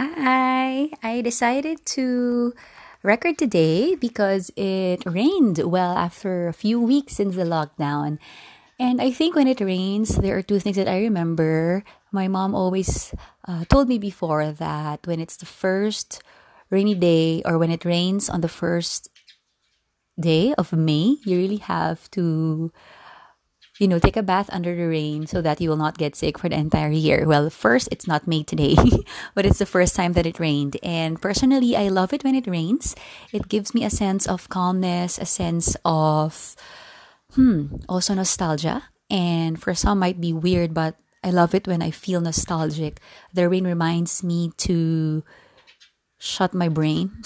Hi, I decided to record today because it rained well after a few weeks since the lockdown. And I think when it rains, there are two things that I remember. My mom always uh, told me before that when it's the first rainy day or when it rains on the first day of May, you really have to you know, take a bath under the rain so that you will not get sick for the entire year. Well, first, it's not May today, but it's the first time that it rained. And personally, I love it when it rains. It gives me a sense of calmness, a sense of, hmm, also nostalgia. And for some might be weird, but I love it when I feel nostalgic. The rain reminds me to shut my brain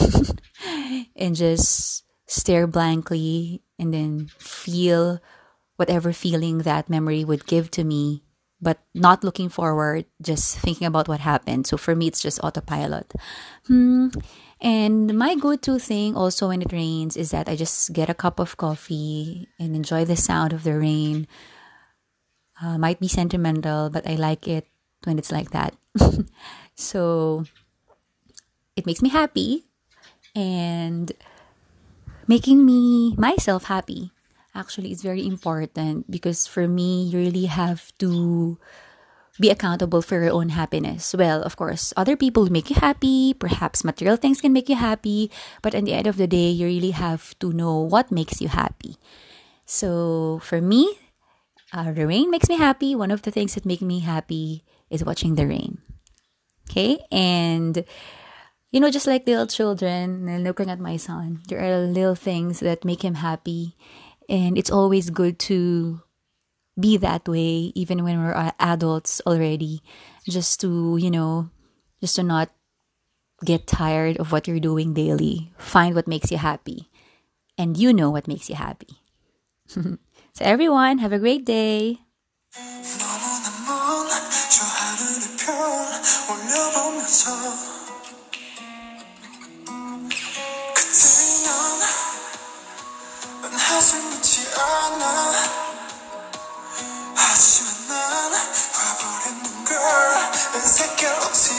and just stare blankly and then feel whatever feeling that memory would give to me, but not looking forward, just thinking about what happened. So for me, it's just autopilot. Hmm. And my go to thing also when it rains is that I just get a cup of coffee and enjoy the sound of the rain. Uh, might be sentimental, but I like it when it's like that. so it makes me happy and making me myself happy actually is very important because for me, you really have to be accountable for your own happiness. Well, of course, other people make you happy, perhaps material things can make you happy, but at the end of the day, you really have to know what makes you happy. So for me, uh, the rain makes me happy. One of the things that make me happy is watching the rain. Okay? And you know, just like little children, looking at my son, there are little things that make him happy and it's always good to be that way, even when we're uh, adults already, just to, you know, just to not get tired of what you're doing daily. Find what makes you happy. And you know what makes you happy. so, everyone, have a great day. 남지 않아. 하지만 난 와버렸는걸 난 새끼 없이